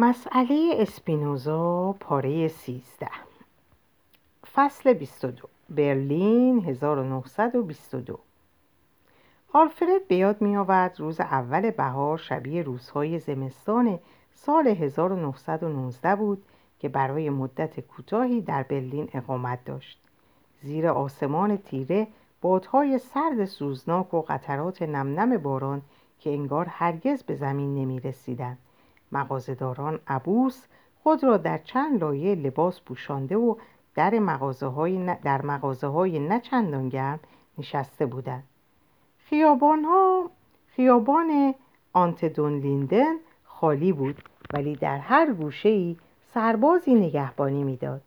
مسئله اسپینوزا پاره 13 فصل 22 برلین 1922 آلفرد به یاد می روز اول بهار شبیه روزهای زمستان سال 1919 بود که برای مدت کوتاهی در برلین اقامت داشت. زیر آسمان تیره بادهای سرد سوزناک و قطرات نمنم باران که انگار هرگز به زمین نمی رسیدن. مغازداران عبوس خود را در چند لایه لباس پوشانده و در مغازه های, در مغازه های نچندان گرم نشسته بودند. خیابان ها خیابان آنتدون لیندن خالی بود ولی در هر گوشه ای سربازی نگهبانی می‌داد.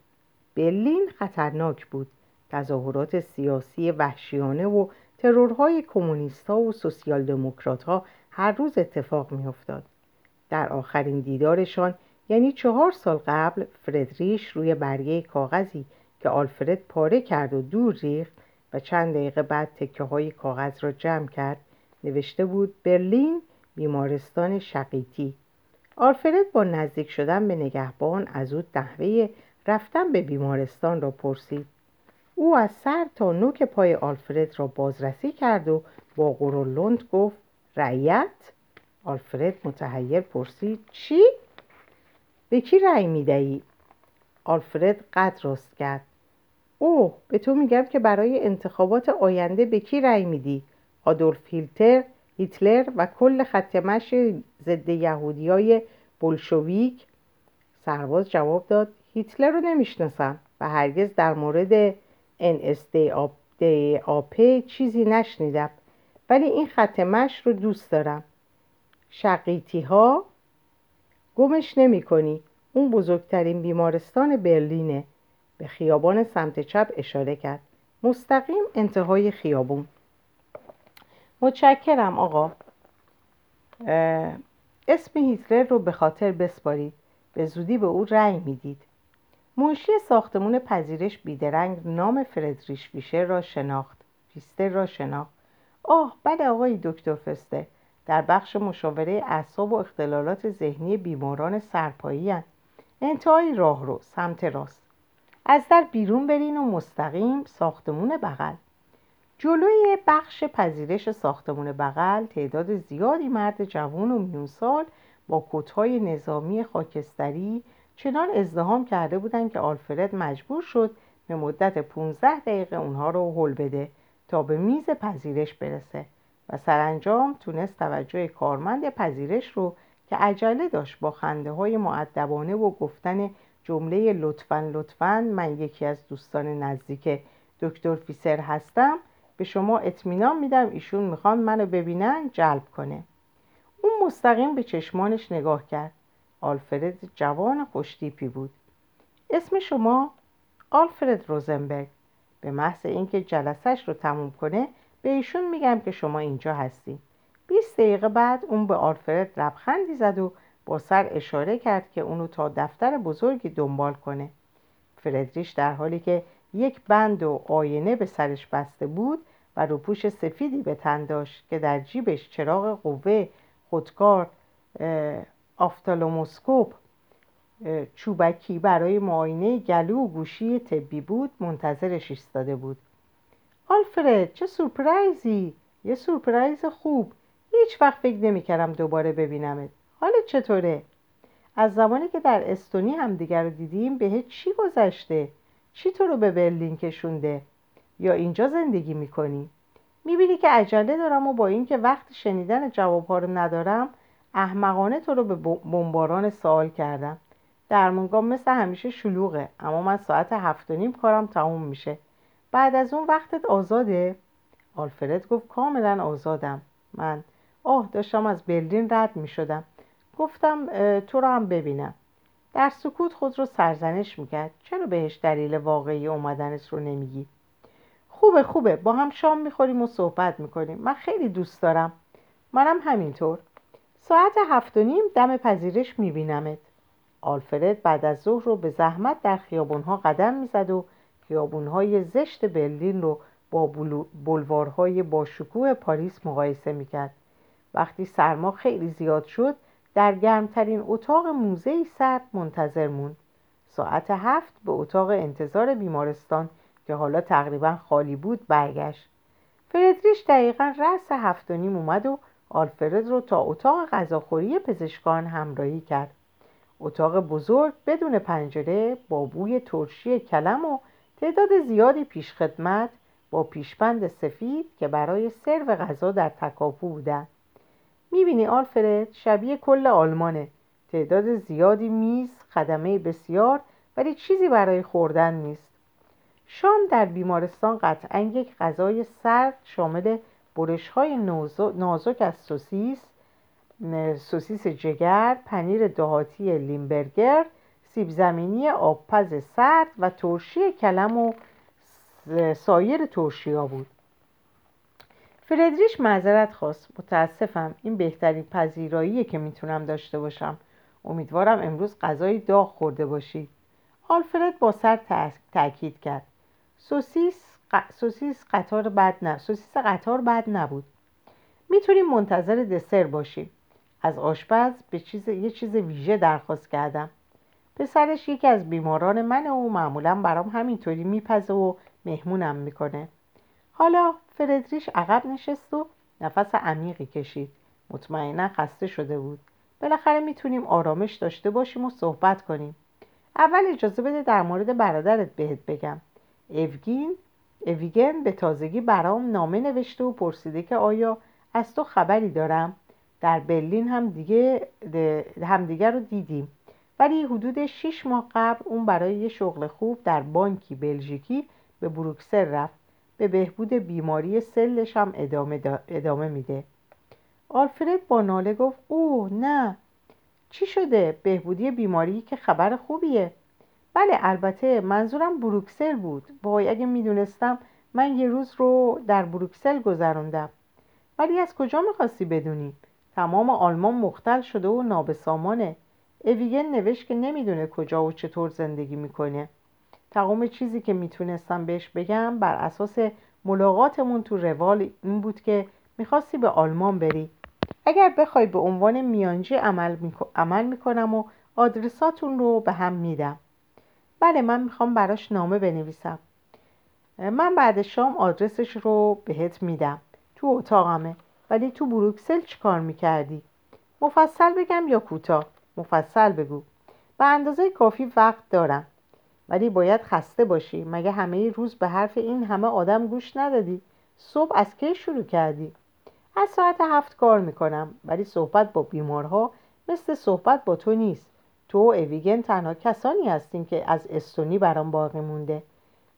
برلین خطرناک بود. تظاهرات سیاسی وحشیانه و ترورهای کمونیست ها و سوسیال دموکرات ها هر روز اتفاق میافتاد. در آخرین دیدارشان یعنی چهار سال قبل فردریش روی برگه کاغذی که آلفرد پاره کرد و دور ریخت و چند دقیقه بعد تکه های کاغذ را جمع کرد نوشته بود برلین بیمارستان شقیتی آلفرد با نزدیک شدن به نگهبان از او نحوه رفتن به بیمارستان را پرسید. او از سر تا نوک پای آلفرد را بازرسی کرد و با قرولند گفت رعیت؟ آلفرد متحیر پرسید چی؟ به کی رأی می‌دهی؟ آلفرد قد راست کرد اوه به تو میگم که برای انتخابات آینده به کی رأی میدی؟ آدولف هیلتر، هیتلر و کل خط مشی ضد یهودیای بلشویک سرباز جواب داد هیتلر رو نمی‌شناسم و هرگز در مورد NSDAP چیزی نشنیدم ولی این خط مش رو دوست دارم شقیتی ها گمش نمی کنی اون بزرگترین بیمارستان برلینه. به خیابان سمت چپ اشاره کرد. مستقیم انتهای خیابون. متشکرم آقا. اسم هیتلر رو به خاطر بسپارید. به زودی به او رنگ می‌دید. منشی ساختمون پذیرش بیدرنگ نام فردریش فیشر را شناخت. فیستر را شناخت. آه بله آقای دکتر فسته در بخش مشاوره اعصاب و اختلالات ذهنی بیماران سرپایی انتهای راه رو سمت راست. از در بیرون برین و مستقیم ساختمون بغل. جلوی بخش پذیرش ساختمون بغل تعداد زیادی مرد جوان و میونسال با کتهای نظامی خاکستری چنان ازدهام کرده بودند که آلفرد مجبور شد به مدت 15 دقیقه اونها رو هل بده تا به میز پذیرش برسه. و سرانجام تونست توجه کارمند پذیرش رو که عجله داشت با خنده های معدبانه و گفتن جمله لطفا لطفا من یکی از دوستان نزدیک دکتر فیسر هستم. به شما اطمینان میدم ایشون می‌خوان منو ببینن جلب کنه. اون مستقیم به چشمانش نگاه کرد. آلفرد جوان خوشتیپی بود. اسم شما آلفرد روزنبرگ. به محض اینکه جلسش رو تموم کنه به ایشون میگم که شما اینجا هستی 20 دقیقه بعد اون به آلفرد لبخندی زد و با سر اشاره کرد که اونو تا دفتر بزرگی دنبال کنه. فردریش در حالی که یک بند و آینه به سرش بسته بود و روپوش سفیدی به تن داشت که در جیبش چراغ قوه خودکار افتالموسکوپ چوبکی برای معاینه گلو و گوشی طبی بود منتظرش ایستاده بود. آلفرد چه سورپرایزی؟ یه سورپرایز خوب. هیچ وقت فکر نمی‌کردم دوباره ببینمت. حالت چطوره؟ از زمانی که در استونی همدیگر رو دیدیم به چی گذشته؟ چی تو رو به برلین کشونده؟ یا اینجا زندگی می‌کنی؟ می‌بینی که عجله دارم و با اینکه وقت شنیدن جوابها رو ندارم احمقانه تو رو به بمباران سوال کردم. درمونگاه مثل همیشه شلوغه اما من ساعت هفت و نیم کارم تموم میشه. بعد از اون وقتت آزاده؟ آلفرد گفت کاملا آزادم. من آه داشتم از برلین رد می شدم گفتم تو رو هم ببینم. در سکوت خود رو سرزنش می‌کرد. چرا بهش دلیل واقعی اومدنت رو نمیگی؟ خوبه خوبه. با هم شام می‌خوریم و صحبت می‌کنیم. من خیلی دوست دارم. منم همینطور. ساعت هفت و نیم دم پذیرش میبینمت. آلفرد بعد از ظهر رو به زحمت در خیابونها قدم می‌زد و خیابونهای زشت برلین رو با بلوارهای با شکوه پاریس مقایسه می‌کرد. وقتی سرما خیلی زیاد شد در گرمترین اتاق موزه سرد منتظر موند. ساعت هفت به اتاق انتظار بیمارستان که حالا تقریبا خالی بود برگشت. فردریش دقیقا رأس هفت و نیم اومد و آلفرد رو تا اتاق غذاخوری پزشکان همراهی کرد. اتاق بزرگ بدون پنجره با بوی ترشی کلم و تعداد زیادی پیشخدمت با پیشبند سفید که برای سرو غذا در تکاپو بودن. می‌بینی آلفرد شبیه کل آلمانه. تعداد زیادی میز خدمه بسیار ولی چیزی برای خوردن نیست. شام در بیمارستان قطعا یک غذای سرد شامل برش های نازک از سوسیس سوسیس جگر پنیر دهاتی لیمبرگر سیب زمینی آبپز سرد و ترشی کلم و سایر ترشی ها بود. فردریش معذرت خواست. متاسفم این بهترین پذیراییه که می‌تونم داشته باشم. امیدوارم امروز غذای داغ خورده باشی. آلفرد با سر تاکید کرد. سوسیس سوسیس قطار بد نه سوسیس قطار بد نبود. می‌تونیم منتظر دسر باشیم. از آشپز به چیز یه چیز ویژه درخواست کردم. پسرش یکی از بیماران من و معمولا برام همینطوری میپزه و مهمونم می‌کنه. حالا فردریش عقب نشست و نفس عمیقی کشید. مطمئنا خسته شده بود. بالاخره می‌تونیم آرامش داشته باشیم و صحبت کنیم. اول اجازه بده در مورد برادرت بهت بگم. اوگین اویگن به تازگی برام نامه نوشته و پرسیده که آیا از تو خبری دارم؟ در برلین هم دیگه همدیگر رو دیدیم. ولی حدود 6 ماه قبل اون برای یه شغل خوب در بانکی بلژیکی به بروکسل رفت. به بهبود بیماری سلش هم ادامه, ادامه میده. آلفرد با ناله گفت او نه. چی شده؟ بهبودی بیماری که خبر خوبیه. بله البته منظورم بروکسل بود. وای اگه می‌دونستم من یه روز رو در بروکسل گذروندم. ولی از کجا می‌خواستی بدونی؟ تمام آلمان مختل شده و نابسامانه. اویگن نوشت که نمی‌دونه کجا و چطور زندگی می‌کنه. تمام چیزی که می‌تونستم بهش بگم بر اساس ملاقاتمون تو روال این بود که می‌خواستی به آلمان بری. اگر بخوای به عنوان میانجی عمل, عمل می‌کنم و آدرساتون رو به هم میدم. بله من می‌خوام براش نامه بنویسم. من بعد شام آدرسش رو بهت میدم. تو اتاقمه. ولی تو بروکسل چی کار می‌کردی؟ مفصل بگم یا کوتاه؟ مفصل بگو. به اندازه کافی وقت دارم. ولی باید خسته باشی. مگه همه روز به حرف این همه آدم گوش ندادی؟ صبح از کی شروع کردی؟ از ساعت هفت کار می‌کنم. ولی صحبت با بیمارها مثل صحبت با تو نیست. تو و اویگن تنها کسانی هستین که از استونی برام باقی مونده.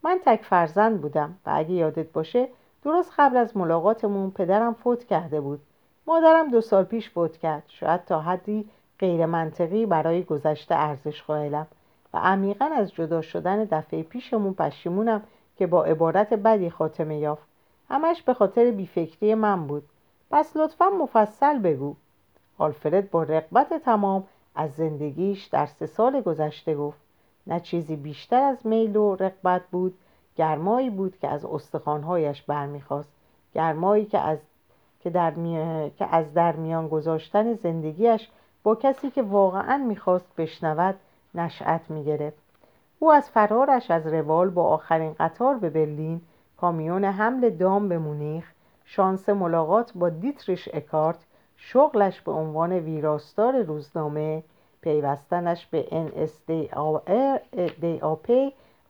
من تک فرزند بودم و اگه یادت باشه درست قبل از ملاقاتمون پدرم فوت کرده بود. مادرم دو سال پیش فوت کرد. شاید تا حدی غیر منطقی برای گذشته ارزش قائلم و عمیقا از جدا شدن دفعه پیشمون پشیمونم که با عبارت بدی خاتمه یافت. همش به خاطر بیفکری من بود. پس لطفا مفصل بگو. آلفرد با رقبت تمام از زندگیش در سه سال گذشته گفت. نه چیزی بیشتر از میل و رقبت بود گرمایی بود که از استخوانهایش برمیخواست. گرمایی که از که, در که از در میان گذاشتن زندگیش با کسی که واقعا می‌خواست بشنود نشأت می‌گرفت. او از فرارش از روال با آخرین قطار به برلین کامیون حمل دام به مونیخ شانس ملاقات با دیتریش اکارت شغلش به عنوان ویراستار روزنامه پیوستنش به NSDAP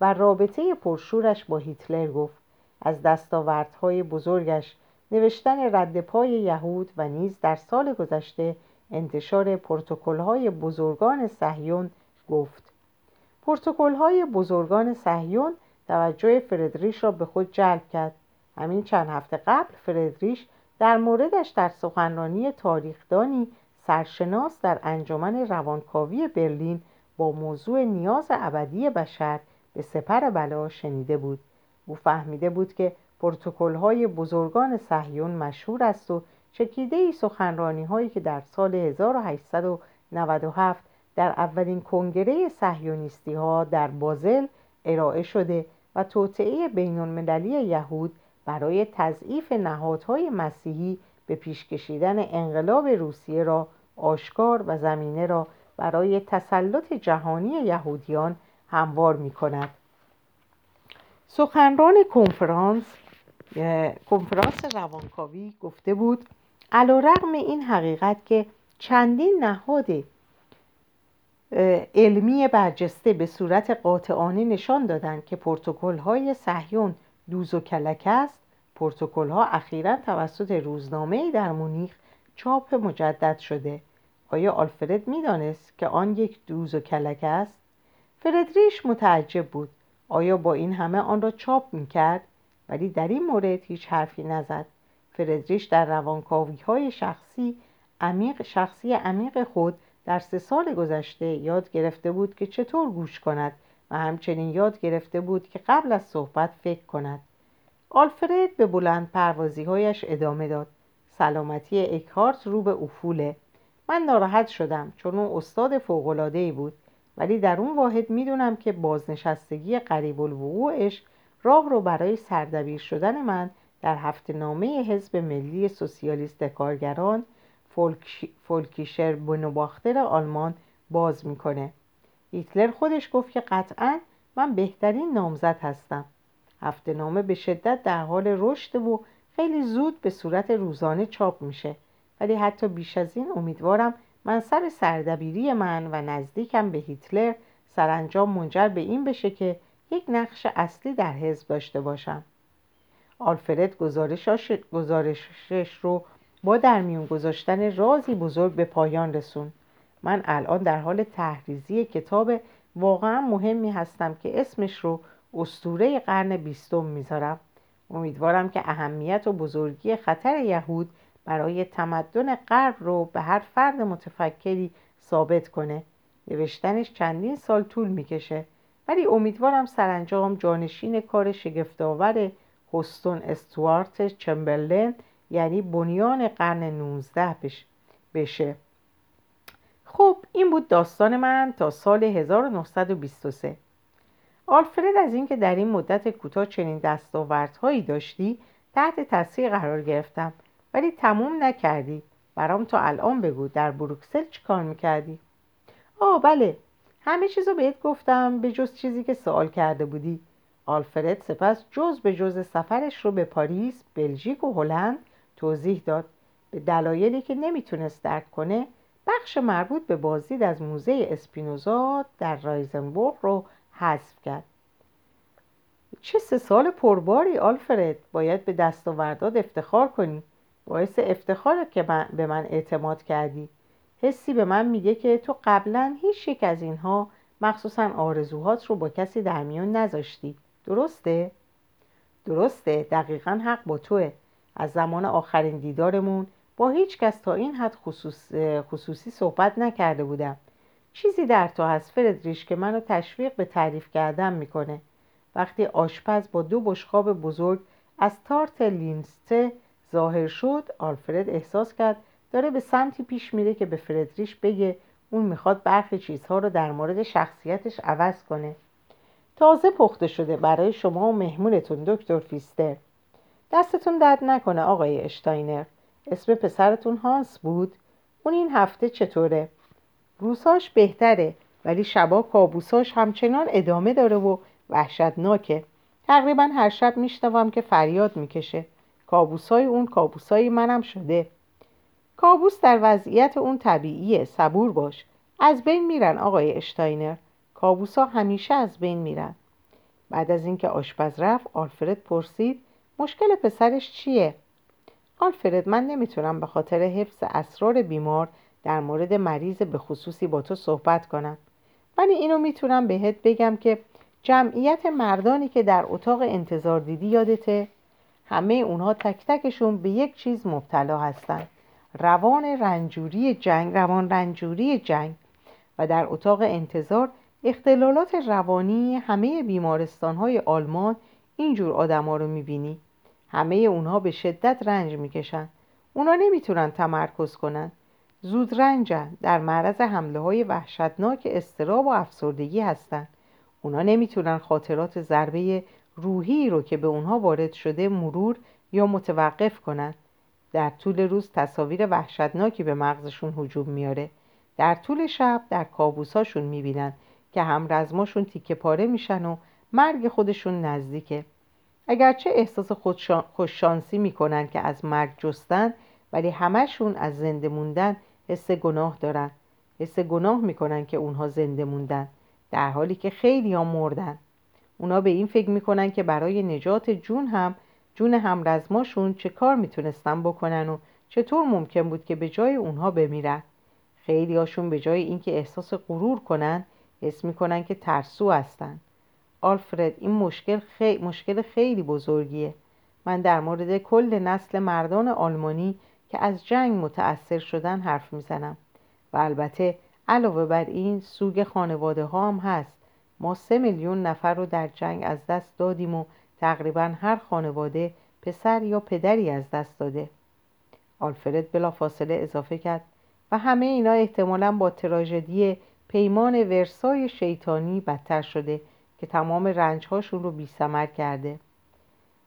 و رابطه پرشورش با هیتلر گفت. از دستاوردهای بزرگش نوشتن رد پای یهود و نیز در سال گذشته انتشار پروتکل‌های بزرگان صهیون گفت. پروتکل‌های بزرگان صهیون توجه فردریش را به خود جلب کرد. همین چند هفته قبل فردریش در موردش در سخنرانی تاریخدانی سرشناس در انجمن روانکاوی برلین با موضوع نیاز ابدی بشر به سپر بلا شنیده بود. او فهمیده بود که های بزرگان صهیون مشهور است و چکیده ای سخنرانی هایی که در سال 1897 در اولین کنگره صهیونیستی ها در بازل ارائه شده و توطعه بین المللی یهود برای تضعیف نهادهای مسیحی به پیش کشیدن انقلاب روسیه را آشکار و زمینه را برای تسلط جهانی یهودیان هموار می کند سخنران کنفرانس کنفرانس روانکاوی گفته بود علا رقم این حقیقت که چندین نهاد علمی برجسته به صورت قاطعانه نشان دادند که پروتکل های صهیون دوز و کلک است. پروتکل ها اخیرا توسط روزنامه در مونیخ چاپ مجدد شده. آیا آلفرد می‌دانست که آن یک دوز و کلک است؟ فردریش متعجب بود. آیا با این همه آن را چاپ می‌کرد؟ ولی در این مورد هیچ حرفی نزد. فردریش در روانکاوی های شخصی عمیق شخصی عمیق خود در سه سال گذشته یاد گرفته بود که چطور گوش کند و همچنین یاد گرفته بود که قبل از صحبت فکر کند. آلفرد به بلند پروازی هایش ادامه داد. سلامتی اکهارت رو به افوله. من ناراحت شدم چون اون استاد فوق‌العاده‌ای بود ولی در اون واحد می‌دونم که بازنشستگی قریب الوقوعش راه رو برای سردبیر شدن من در هفته نامه حزب ملی سوسیالیست کارگران فولکیشر بنوباختر آلمان باز می‌کنه. هیتلر خودش گفت که قطعا من بهترین نامزد هستم. هفته نامه به شدت در حال رشد و خیلی زود به صورت روزانه چاپ میشه. ولی حتی بیش از این امیدوارم من سر سردبیری من و نزدیکم به هیتلر سرانجام منجر به این بشه که یک نقش اصلی در حزب داشته باشم. آلفرد گزارشش رو با در میون گذاشتن رازی بزرگ به پایان رسون. من الان در حال تحریزی کتاب واقعا مهمی هستم که اسمش رو استوره قرن بیستم می‌ذارم. امیدوارم که اهمیت و بزرگی خطر یهود برای تمدن غرب رو به هر فرد متفکری ثابت کنه. نوشتنش چندین سال طول می‌کشه ولی امیدوارم سرانجام جانشین کار شگفتآور هستون استوارت چمبرلن یعنی بنیان قرن 19 بشه. خب این بود داستان من تا سال 1923 آلفرد از اینکه در این مدت کوتاه چنین دستاوردهایی داشتی تحت تاثیر قرار گرفتم ولی تموم نکردی. برام تا الان بگو در بروکسل چی کار می‌کردی؟ آه بله. همه چیزو بهت گفتم به جز چیزی که سوال کرده بودی. آلفرد سپس جز به جز سفرش رو به پاریس، بلژیک و هلند توضیح داد. به دلایلی که نمی‌تونست درک کنه بخش مربوط به بازدید از موزه اسپینوزا در رایزنبورگ رو حذف کرد. چه سه سال پرباری آلفرد باید به دستاوردات افتخار کنی. باعث افتخار که به من اعتماد کردی. حسی به من میگه که تو قبلا هیچ یک از اینها مخصوصا آرزوهات رو با کسی در میون نذاشتی. درسته؟ درسته. دقیقا حق با توه. از زمان آخرین دیدارمون با هیچ کس تا این حد خصوص خصوصی صحبت نکرده بودم. چیزی در تو هست فردریش که منو تشویق به تعریف کردن می‌کنه. وقتی آشپز با دو بشقاب بزرگ از تارت لینسته ظاهر شد آلفرد احساس کرد داره به سمتی پیش میره که به فردریش بگه اون می‌خواد برخی چیزها رو در مورد شخصیتش عوض کنه. تازه پخته شده برای شما و مهمونتون دکتر فیستر. دستتون درد نکنه آقای اشتاینر. اسم پسرتون هانس بود. اون این هفته چطوره؟ روساش بهتره ولی شبا کابوساش همچنان ادامه داره و وحشتناکه. تقریبا هر شب میشنوم که فریاد می‌کشه. کابوسای اون کابوسای منم شده. کابوس در وضعیت اون طبیعیه صبور باش. از بین میرن آقای اشتاینر. کابوسا همیشه از بین میرن. بعد از اینکه آشپز رفت آلفرد پرسید مشکل پسرش چیه؟ آلفرد من نمی‌تونم به خاطر حفظ اسرار بیمار در مورد مریض به خصوصی با تو صحبت کنم. ولی اینو می‌تونم بهت بگم که جمعیت مردانی که در اتاق انتظار دیدی یادته؟ همه اونها تک تکشون به یک چیز مبتلا هستند روان رنجوری جنگ روان رنجوری جنگ. و در اتاق انتظار اختلالات روانی همه بیمارستان های آلمان اینجور آدما رو می‌بینی. همه اونها به شدت رنج می‌کشن. اونا نمی‌تونن تمرکز کنن. زود رنجن. در معرض حمله های وحشتناک استراب و افسردگی هستن. اونا نمی‌تونن خاطرات ضربه روحی رو که به اونها وارد شده مرور یا متوقف کنن. در طول روز تصاویر وحشتناکی به مغزشون هجوم میاره در طول شب در کابوساشون می‌بینن. که همرزماشون تیکه پاره میشن و مرگ خودشون نزدیکه. اگرچه احساس خوششانسی می‌کنن که از مرگ جستن ولی همشون از زنده موندن حس گناه دارن. حس گناه می‌کنن که اونها زنده موندن در حالی که خیلی ها مردن. اونا به این فکر می‌کنن که برای نجات جون هم جون همرزماشون چه کار می‌تونستن بکنن و چطور ممکن بود که به جای اونها بمیرن. خیلی هاشون به جای اینکه احساس غرور کنن حس می‌کنن که ترسو هستن. آلفرد این مشکل, خی... مشکل خیلی بزرگیه. من در مورد کل نسل مردان آلمانی که از جنگ متأثر شدن حرف می‌زنم. و البته علاوه بر این سوگ خانواده ها هم هست. ما سه میلیون نفر رو در جنگ از دست دادیم و تقریبا هر خانواده پسر یا پدری از دست داده. آلفرد بلا فاصله اضافه کرد. و همه اینا احتمالا با تراژدی پیمان ورسای شیطانی بدتر شده که تمام رنجهاشون رو بی کرده.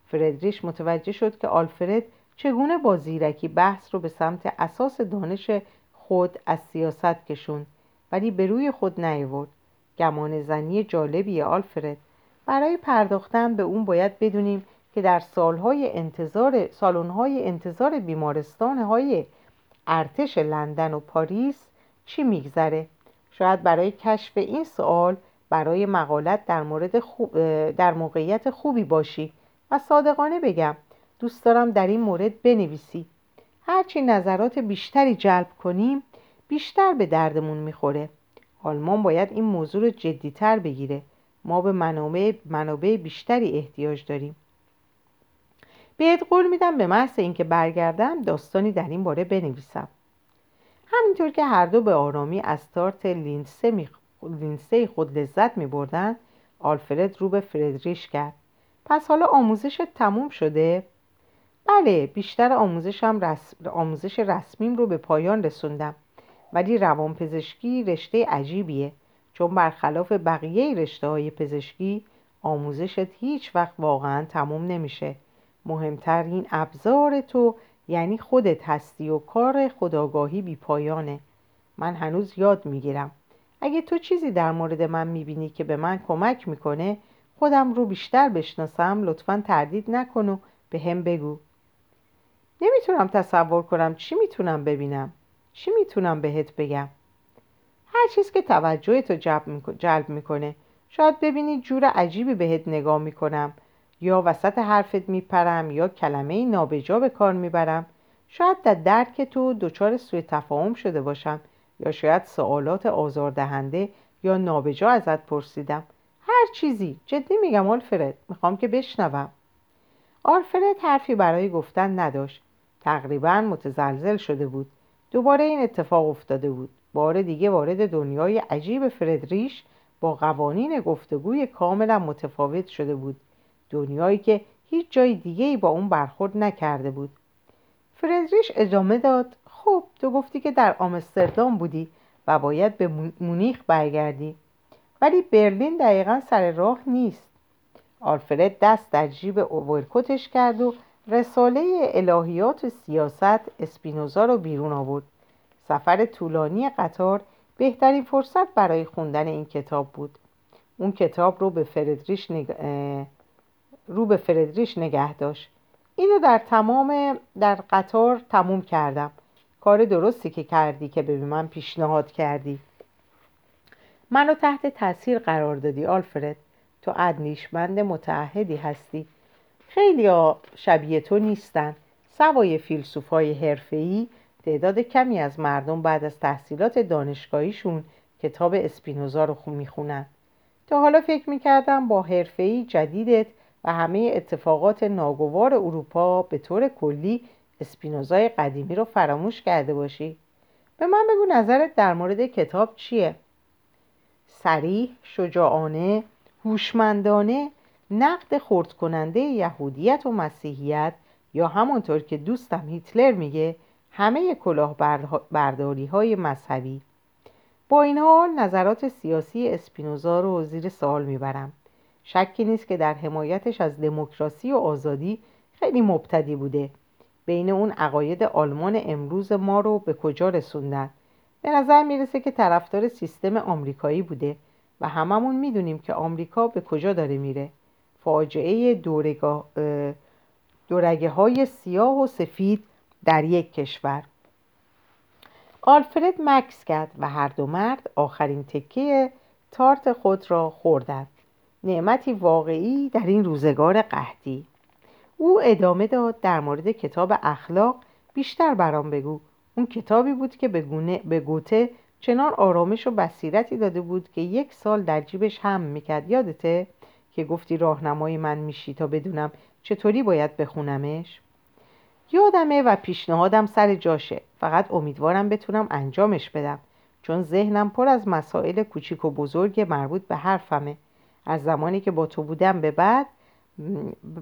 فردریش متوجه شد که آلفرد چگونه با زیرکی بحث رو به سمت اساس دانش خود از سیاست کشون ولی به روی خود نیورد گمان زنی جالبی آلفرد. برای پرداختن به اون باید بدونیم که در سالهای انتظار سالن‌های انتظار بیمارستان های ارتش لندن و پاریس چی میگذره؟ شاید برای کشف این سوال برای مقالت در مورد خوب در موقعیت خوبی باشی و صادقانه بگم دوست دارم در این مورد بنویسی. هرچی نظرات بیشتری جلب کنیم بیشتر به دردمون می‌خوره. آلمان باید این موضوع رو جدیتر بگیره. ما به منابع, منابع بیشتری احتیاج داریم. بهت قول میدم به محض اینکه برگردم داستانی در این باره بنویسم. همینطور که هر دو به آرامی از تارت لینسه, می... لینسه خود لذت می بردن آلفرد رو به فردریش کرد. پس حالا آموزش تموم شده؟ بله بیشتر آموزشم رسم... آموزش رسمیم رو به پایان رسوندم. ولی روانپزشکی رشته عجیبیه. چون برخلاف بقیه رشته های پزشکی آموزشت هیچ وقت واقعا تموم نمیشه. مهمترین ابزار تو یعنی خودت هستی و کار خداگاهی بی پایانه. من هنوز یاد می‌گیرم. اگه تو چیزی در مورد من می‌بینی که به من کمک می‌کنه خودم رو بیشتر بشناسم لطفا تردید نکن و به هم بگو. نمی‌تونم تصور کنم چی می‌تونم ببینم. چی می‌تونم بهت بگم؟ هر چیز که توجه تو جلب می‌کنه. شاید ببینی جور عجیبی بهت نگاه می‌کنم. یا وسط حرفت میپرم یا کلمه نابجا به کار می‌برم. شاید در درک تو دچار سوی تفاهم شده باشم یا شاید سوالات آزاردهنده یا نابجا ازت پرسیدم. هر چیزی. جدی میگم آلفرد. می‌خوام که بشنوم. آلفرد حرفی برای گفتن نداشت. تقریبا متزلزل شده بود. دوباره این اتفاق افتاده بود. بار دیگه وارد دنیای عجیب فردریش با قوانین گفتگوی کاملا متفاوت شده بود. دنیایی که هیچ جای دیگه ای با اون برخورد نکرده بود. فردریش ادامه داد خب تو گفتی که در آمستردام بودی و باید به مونیخ برگردی. ولی برلین دقیقا سر راه نیست. آلفرد دست در جیب اوورکوتش کرد و رساله الهیات و سیاست اسپینوزا رو بیرون آورد. سفر طولانی قطار بهترین فرصت برای خوندن این کتاب بود. اون کتاب رو به فردریش نگ... رو به فردریش نگه داشت. اینو در تمام در قطار تموم کردم. کار درستی که کردی که به من پیشنهاد کردی. منو تحت تاثیر قرار دادی آلفرد. تو ادنیشمند متعهدی هستی. خیلی شبیه تو نیستن. سوای فیلسوفای حرفه‌ای تعداد کمی از مردم بعد از تحصیلات دانشگاهیشون کتاب اسپینوزا رو می‌خونن. تا حالا فکر می‌کردم با حرفه‌ای جدیدت همه اتفاقات ناگوار اروپا به طور کلی اسپینوزای قدیمی رو فراموش کرده باشی. به من بگو نظرت در مورد کتاب چیه؟ سریح شجاعانه هوشمندانه نقد خرد کننده یهودیت و مسیحیت یا همونطور که دوستم هیتلر میگه همه کلاهبرداری های مذهبی. با این حال نظرات سیاسی اسپینوزا رو زیر سوال می‌برم. شکی نیست که در حمایتش از دموکراسی و آزادی خیلی مبتدی بوده. بین اون عقاید آلمان امروز ما رو به کجا رسوندن؟ به نظر می‌رسه که طرفدار سیستم آمریکایی بوده و هممون می‌دونیم که آمریکا به کجا داره میره. فاجعه دورگه های سیاه و سفید در یک کشور. آلفرد مکس کرد و هر دو مرد آخرین تکه تارت خود را خوردند. نعمتی واقعی در این روزگار قحطی. او ادامه داد در مورد کتاب اخلاق بیشتر برام بگو. اون کتابی بود که به, گونه، به گوته چنان آرامش و بصیرتی داده بود که یک سال در جیبش هم می‌کرد. یادته که گفتی راهنمای من میشی تا بدونم چطوری باید بخونمش؟ یادمه و پیشنهادم سر جاشه. فقط امیدوارم بتونم انجامش بدم چون ذهنم پر از مسائل کوچیک و بزرگ مربوط به حرفمه. از زمانی که با تو بودم به بعد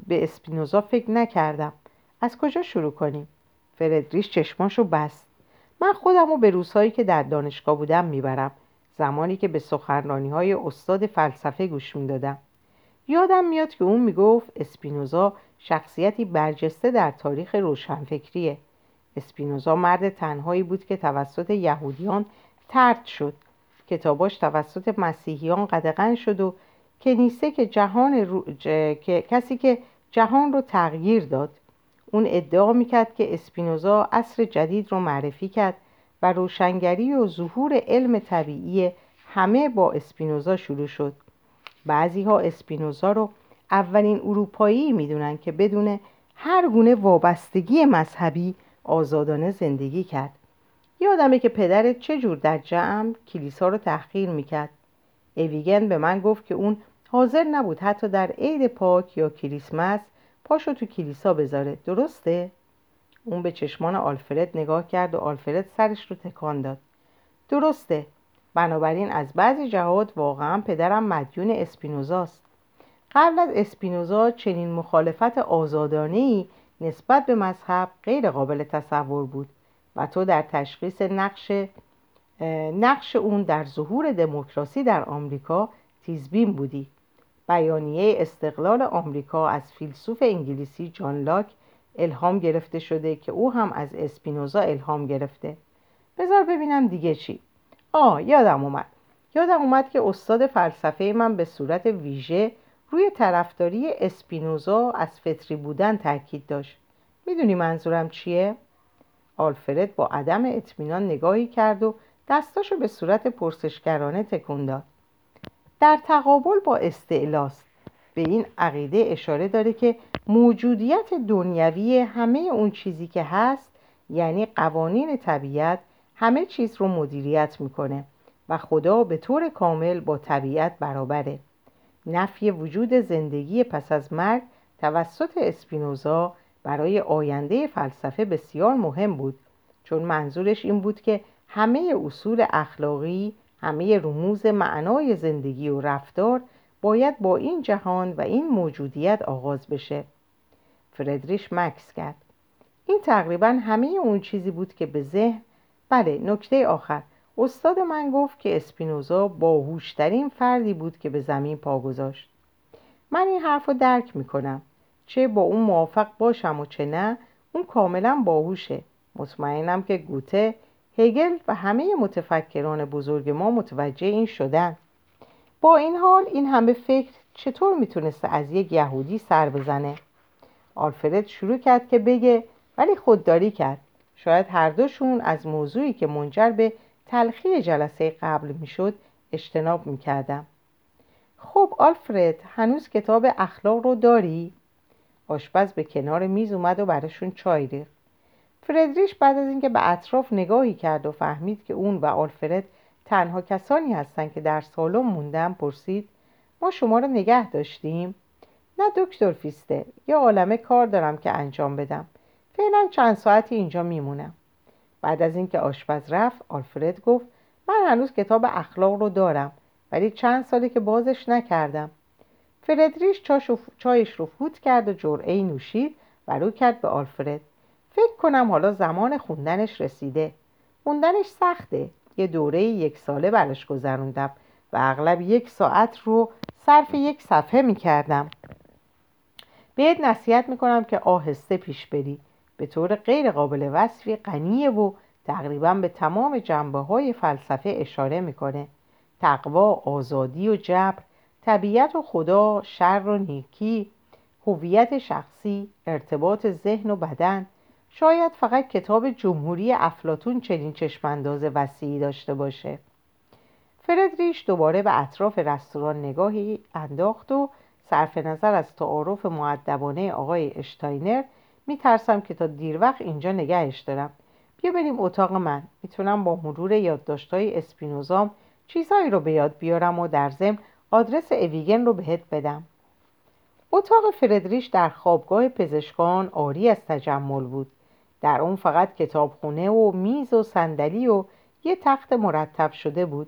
به اسپینوزا فکر نکردم. از کجا شروع کنیم؟ فردریش چشماشو بست. من خودم رو به روزهایی که در دانشگاه بودم می‌برم. زمانی که به سخنرانی های استاد فلسفه گوش می‌دادم. یادم میاد که اون می‌گفت اسپینوزا شخصیتی برجسته در تاریخ روشنفکریه. اسپینوزا مرد تنهایی بود که توسط یهودیان ترد شد. کتاباش توسط مسیحیان قدغن شد و کنیسه که جهان رو... کسی که جهان رو تغییر داد اون ادعا می‌کرد که اسپینوزا عصر جدید رو معرفی کرد و روشنگری و ظهور علم طبیعی همه با اسپینوزا شروع شد. بعضی ها اسپینوزا رو اولین اروپایی می‌دونن که بدون هر گونه وابستگی مذهبی آزادانه زندگی کرد. یادمه که پدرت چجور در جمع کلیسا رو تحقیر می‌کرد. اویگن به من گفت که اون حاضر نبود حتی در عید پاک یا کریسمس پاشو تو کلیسا بذاره. درسته؟ اون به چشمان آلفرد نگاه کرد و آلفرد سرش رو تکان داد. درسته. بنابراین از بعضی جهات واقعا پدرم مدیون اسپینوزاست قبل از اسپینوزا چنین مخالفت آزادانه نسبت به مذهب غیر قابل تصور بود و تو در تشخیص نقش نقش اون در ظهور دموکراسی در آمریکا تیزبین بودی. بیانیه استقلال آمریکا از فیلسوف انگلیسی جان لاک الهام گرفته شده که او هم از اسپینوزا الهام گرفته. بذار ببینم دیگه چی. آه یادم اومد. یادم اومد که استاد فلسفه من به صورت ویژه روی طرفداری اسپینوزا از فطری بودن تاکید داشت. می‌دونی منظورم چیه؟ آلفرد با عدم اطمینان نگاهی کرد و دستاشو به صورت پرسشگرانه تکون داد. در تقابل با استعلاست به این عقیده اشاره داره که موجودیت دنیوی همه اون چیزی که هست یعنی قوانین طبیعت همه چیز رو مدیریت می‌کنه و خدا به طور کامل با طبیعت برابره. نفی وجود زندگی پس از مرگ توسط اسپینوزا برای آینده فلسفه بسیار مهم بود چون منظورش این بود که همه اصول اخلاقی همه رموز معنای زندگی و رفتار باید با این جهان و این موجودیت آغاز بشه. فردریش مکس کرد. این تقریبا همه اون چیزی بود که به ذهن بله نکته آخر. استاد من گفت که اسپینوزا باهوشترین فردی بود که به زمین پا گذاشت. من این حرف رو درک می‌کنم. چه با اون موافق باشم و چه نه اون کاملا باهوشه. مطمئنم که گوته هگل و همه متفکران بزرگ ما متوجه این شدن. با این حال این همه فکر چطور می‌تونسته از یک یهودی سر بزنه؟ آلفرد شروع کرد که بگه ولی خودداری کرد. شاید هر دوشون از موضوعی که منجر به تلخی جلسه قبل می‌شد اجتناب می‌کردم خب آلفرد هنوز کتاب اخلاق رو داری؟ آشپز به کنار میز اومد و براشون چای ریخت. فردریش بعد از اینکه به اطراف نگاهی کرد و فهمید که اون و آلفرد تنها کسانی هستند که در سالن موندن پرسید ما شما رو نگه داشتیم؟ نه دکتر فیستر یه عالمه کار دارم که انجام بدم. فعلا چند ساعتی اینجا میمونم. بعد از اینکه آشپز رفت آلفرد گفت من هنوز کتاب اخلاق رو دارم ولی چند ساله که بازش نکردم. فردریش چایش رو فوت کرد و جرعه نوشید و رو کرد به آلفرد. فکر کنم حالا زمان خوندنش رسیده. خوندنش سخته. یه دوره یک ساله براش گذروندم و اغلب یک ساعت رو صرف یک صفحه می‌کردم. بهت نصیحت می‌کنم که آهسته پیش بری. به طور غیر قابل وصفی غنیه و تقریبا به تمام جنبه های فلسفه اشاره می‌کنه. تقوا، آزادی و جبر، طبیعت و خدا، شر و نیکی، هویت شخصی، ارتباط ذهن و بدن. شاید فقط کتاب جمهوری افلاتون چنین چشمانداز وسیعی داشته باشه. فردریش دوباره به اطراف رستوران نگاهی انداخت و صرف نظر از تعارف معدبانه آقای اشتاینر میترسم که تا دیر وقت اینجا نگهش دارم. بیا بریم اتاق من. می‌تونم با مرور یادداشتهای اسپینوزام چیزهایی رو به یاد بیارم و در ضمن آدرس اویگن رو بهت بدم. اتاق فردریش در خوابگاه پزشکان آری از تجمل بود. در اون فقط کتابخونه و میز و صندلی و یه تخت مرتب شده بود.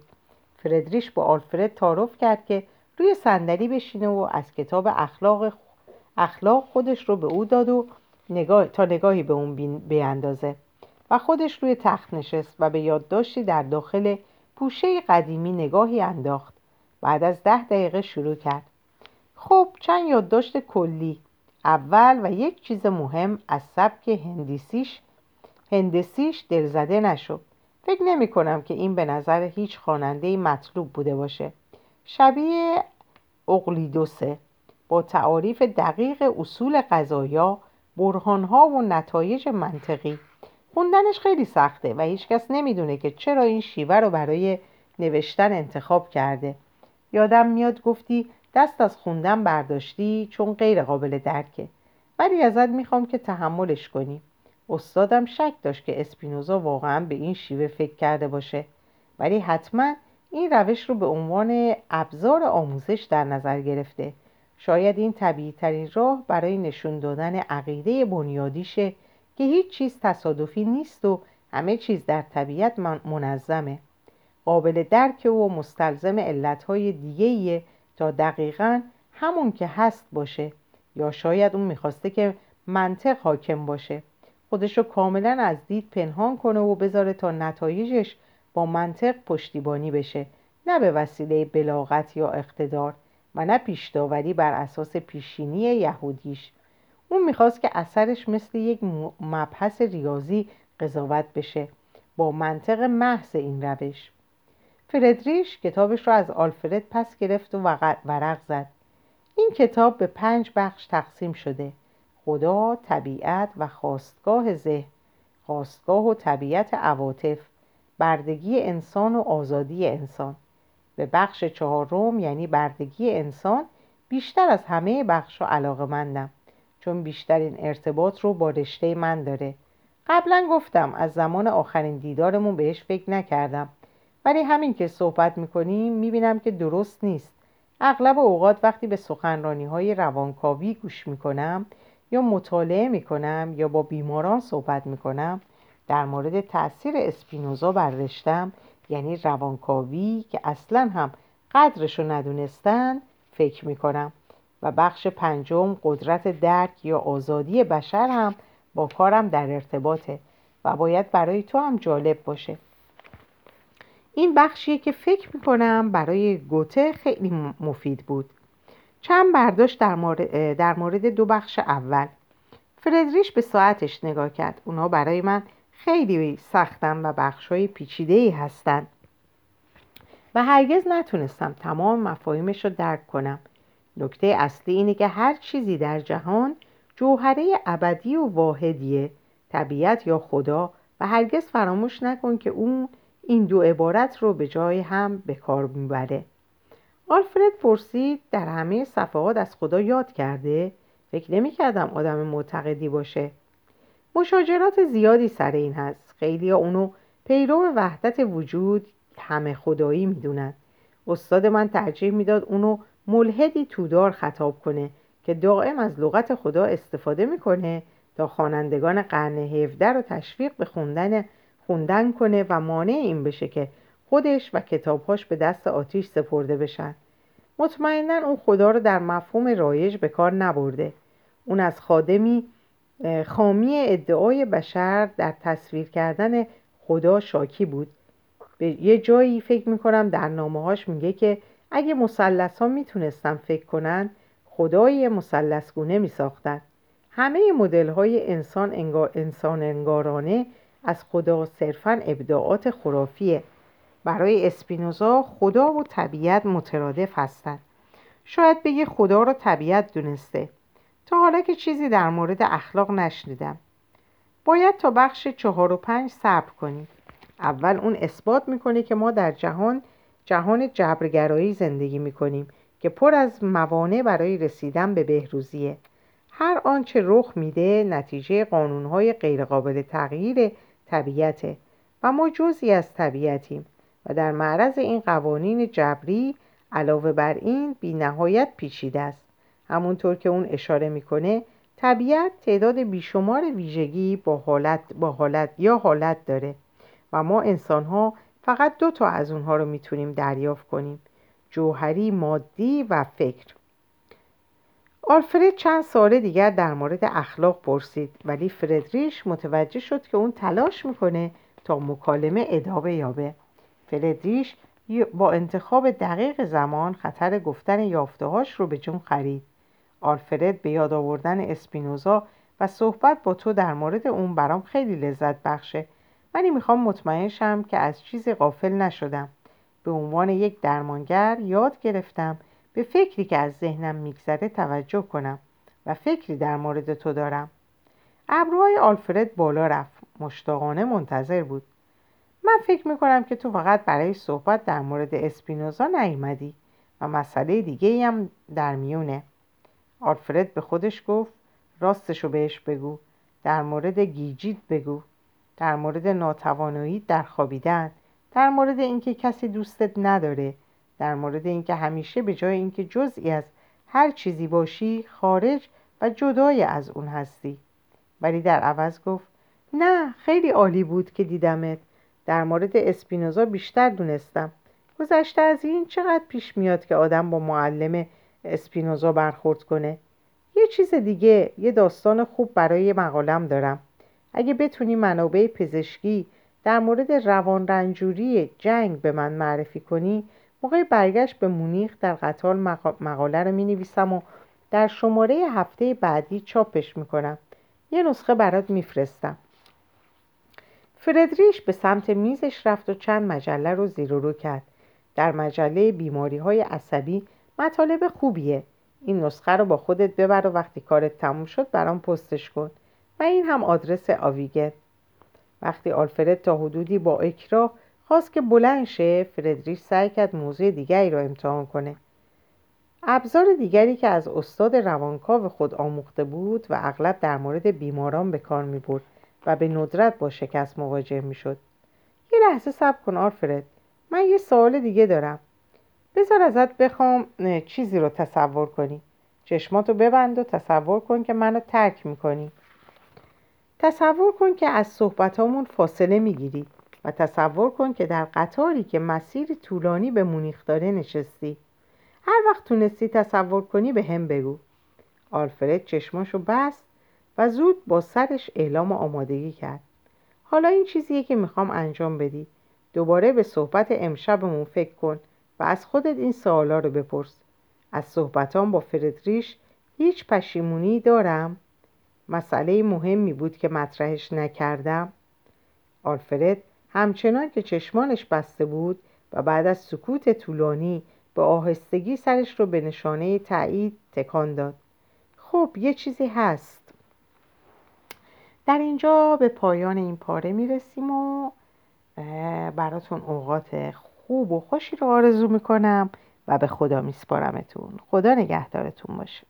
فردریش با آلفرد تعارف کرد که روی صندلی بشینه و از کتاب اخلاق اخلاق خودش رو به او داد و نگاه تا نگاهی به اون بیاندازه. و خودش روی تخت نشست و به یادداشتی در داخل پوشه قدیمی نگاهی انداخت. بعد از ده دقیقه شروع کرد. خب چند یادداشت کلی. اول و یک چیز مهم از سبک هندسیش هندسیش دلزده نشد فکر نمی کنم که این به نظر هیچ خواننده مطلوب بوده باشه. شبیه اقلیدوسه. با تعاریف دقیق اصول قضایا برهانها و نتایج منطقی. خوندنش خیلی سخته و هیچکس نمی‌دونه که چرا این شیوه رو برای نوشتن انتخاب کرده. یادم میاد گفتی دست از خوندن برداشتی چون غیر قابل درکه. ولی ازت می‌خوام که تحملش کنی. استادم شک داشت که اسپینوزا واقعا به این شیوه فکر کرده باشه. ولی حتما این روش رو به عنوان ابزار آموزش در نظر گرفته. شاید این طبیعی ترین راه برای نشون دادن عقیده بنیادیشه که هیچ چیز تصادفی نیست و همه چیز در طبیعت منظمه. قابل درک و مستلزم علتهای دیگهیه تا دقیقا همون که هست باشه یا شاید اون می‌خواسته که منطق حاکم باشه. خودشو کاملا از دید پنهان کنه و بذاره تا نتایجش با منطق پشتیبانی بشه. نه به وسیله بلاغت یا اقتدار و نه پیشداوری بر اساس پیشینی یهودیش. اون می‌خواست که اثرش مثل یک مبحث ریاضی قضاوت بشه. با منطق محض این روش. فردریش کتابش را از آلفرد پس گرفت و ورق زد. این کتاب به پنج بخش تقسیم شده. خدا، طبیعت و خواستگاه ذهن خواستگاه و طبیعت عواطف بردگی انسان و آزادی انسان. به بخش چهارم یعنی بردگی انسان بیشتر از همه بخش علاقه مندم چون بیشترین ارتباط رو با رشته من داره. قبلا گفتم از زمان آخرین دیدارمون بهش فکر نکردم. ولی همین که صحبت می‌کنیم می‌بینم که درست نیست. اغلب اوقات وقتی به سخنرانی های روانکاوی گوش می‌کنم یا مطالعه می‌کنم یا با بیماران صحبت می‌کنم در مورد تاثیر اسپینوزا بر رشتم یعنی روانکاوی که اصلا هم قدرشو ندونستن فکر می‌کنم. و بخش پنجم قدرت درک یا آزادی بشر هم با کارم در ارتباطه و باید برای تو هم جالب باشه. این بخشیه که فکر می‌کنم برای گوته خیلی مفید بود. چند برداشت در مورد, در مورد دو بخش اول. فردریش به ساعتش نگاه کرد. اونا برای من خیلی سختن و بخش های پیچیده ای هستن. و هرگز نتونستم تمام مفاهیمش رو درک کنم. نکته اصلی اینه که هر چیزی در جهان جوهره ابدی و واحدیه. طبیعت یا خدا و هرگز فراموش نکن که اون این دو عبارت رو به جای هم به کار می‌بره. آلفرد پرسید در همه صفحات از خدا یاد کرده؟ فکر نمی کردم آدم معتقدی باشه. مشاجرات زیادی سر این هست. خیلی اونو پیرو وحدت وجود همه خدایی می‌دونن. استاد من ترجیح می‌داد اونو ملحدی تودار خطاب کنه که دائم از لغت خدا استفاده می‌کنه تا خوانندگان قرن 17 رو تشویق به خوندن خوندن کنه و مانع این بشه که خودش و کتابهاش به دست آتیش سپرده بشن. مطمئنا اون خدا رو در مفهوم رایج به کار نبرده. اون از خادمی خامی ادعای بشر در تصویر کردن خدا شاکی بود. به یه جایی فکر می‌کنم در نامه هاش میگه که اگه مسلس ها می‌تونستن فکر کنن خدای مسلسگونه میساختن. همه مدل های انسان, انگار انسان انگارانه از خدا صرفا ابداعات خرافیه. برای اسپینوزا خدا و طبیعت مترادف هستند شاید بگه خدا رو طبیعت دونسته. تا حالا که چیزی در مورد اخلاق نشنیدم. باید تا بخش چهار و پنج صبر کنیم اول اون اثبات می‌کنه که ما در جهان جهان جبرگرایی زندگی می‌کنیم که پر از موانع برای رسیدن به بهروزیه. هر آنچه رخ میده نتیجه قانونهای غیرقابل تغییر طبیعته و ما جزی از طبیعتیم و در معرض این قوانین جبری علاوه بر این بی نهایت پیچیده است. همونطور که اون اشاره می‌کنه طبیعت تعداد بیشمار ویژگی با حالت, با حالت یا حالت داره و ما انسان ها فقط دو تا از اونها رو می‌تونیم دریافت کنیم جوهری مادی و فکر. آلفرد چند سال دیگر در مورد اخلاق پرسید ولی فردریش متوجه شد که اون تلاش می‌کنه تا مکالمه ادامه یابه. فردریش با انتخاب دقیق زمان خطر گفتن یافتهاش رو به جون خرید. آلفرد به یاد آوردن اسپینوزا و صحبت با تو در مورد اون برام خیلی لذت بخشه. ولی می‌خوام مطمئن شم که از چیزی غافل نشدم. به عنوان یک درمانگر یاد گرفتم به فکری که از ذهنم میگذره توجه کنم و فکری در مورد تو دارم. ابروهای آلفرد بالا رفت. مشتاقانه منتظر بود. من فکر می‌کنم که تو فقط برای صحبت در مورد اسپینوزا نیومدی و مسئله دیگه هم در میونه. آلفرد به خودش گفت راستشو بهش بگو. در مورد گیجیت بگو. در مورد ناتوانایی در خوابیدن. در مورد اینکه کسی دوستت نداره. در مورد اینکه همیشه به جای اینکه جزئی از هر چیزی باشی خارج و جدای از اون هستی. ولی در عوض گفت نه خیلی عالی بود که دیدمت. در مورد اسپینوزا بیشتر دونستم. گذشته از این چقدر پیش میاد که آدم با معلم اسپینوزا برخورد کنه؟ یه چیز دیگه یه داستان خوب برای مقالم دارم. اگه بتونی منابع پزشکی در مورد روان رنجوری جنگ به من معرفی کنی موقع برگشت به مونیخ در قطار مقاله رو می نویسم و در شماره هفته بعدی چاپش می‌کنم. یه نسخه برات میفرستم. فردریش به سمت میزش رفت و چند مجله رو زیر رو کرد. در مجله بیماری های عصبی مطالب خوبیه. این نسخه رو با خودت ببر و وقتی کارت تموم شد برام پستش کن. و این هم آدرس آویگت وقتی آلفرد تا حدودی با اکراه خواست که بلند شه فردریش سعی کرد موضوع دیگری را امتحان کنه. ابزار دیگری که از استاد روانکاو خود آموخته بود و اغلب در مورد بیماران به کار می برد و به ندرت با شکست مواجه می شد. یه لحظه صبر کن آلفرد من یه سوال دیگه دارم. بذار ازت بخوام چیزی رو تصور کنی. چشماتو ببند و تصور کن که منو ترک می‌کنی. تصور کن که از صحبتامون فاصله می‌گیری. و تصور کن که در قطاری که مسیر طولانی به مونیخ داره نشستی. هر وقت تونستی تصور کنی به هم بگو. آلفرد چشماشو بست و زود با سرش اعلام آمادگی کرد. حالا این چیزیه که می‌خوام انجام بدی. دوباره به صحبت امشبمون فکر کن و از خودت این سوالا رو بپرس. از صحبتان با فردریش هیچ پشیمونی دارم؟ مسئله مهمی بود که مطرحش نکردم. آلفرد همچنان که چشمانش بسته بود و بعد از سکوت طولانی به آهستگی سرش رو به نشانه تایید تکان داد. خب یه چیزی هست. در اینجا به پایان این پاره می‌رسیم و براتون اوقات خوب و خوشی رو آرزو می‌کنم و به خدا میسپارمتون. خدا نگهدارتون باشه.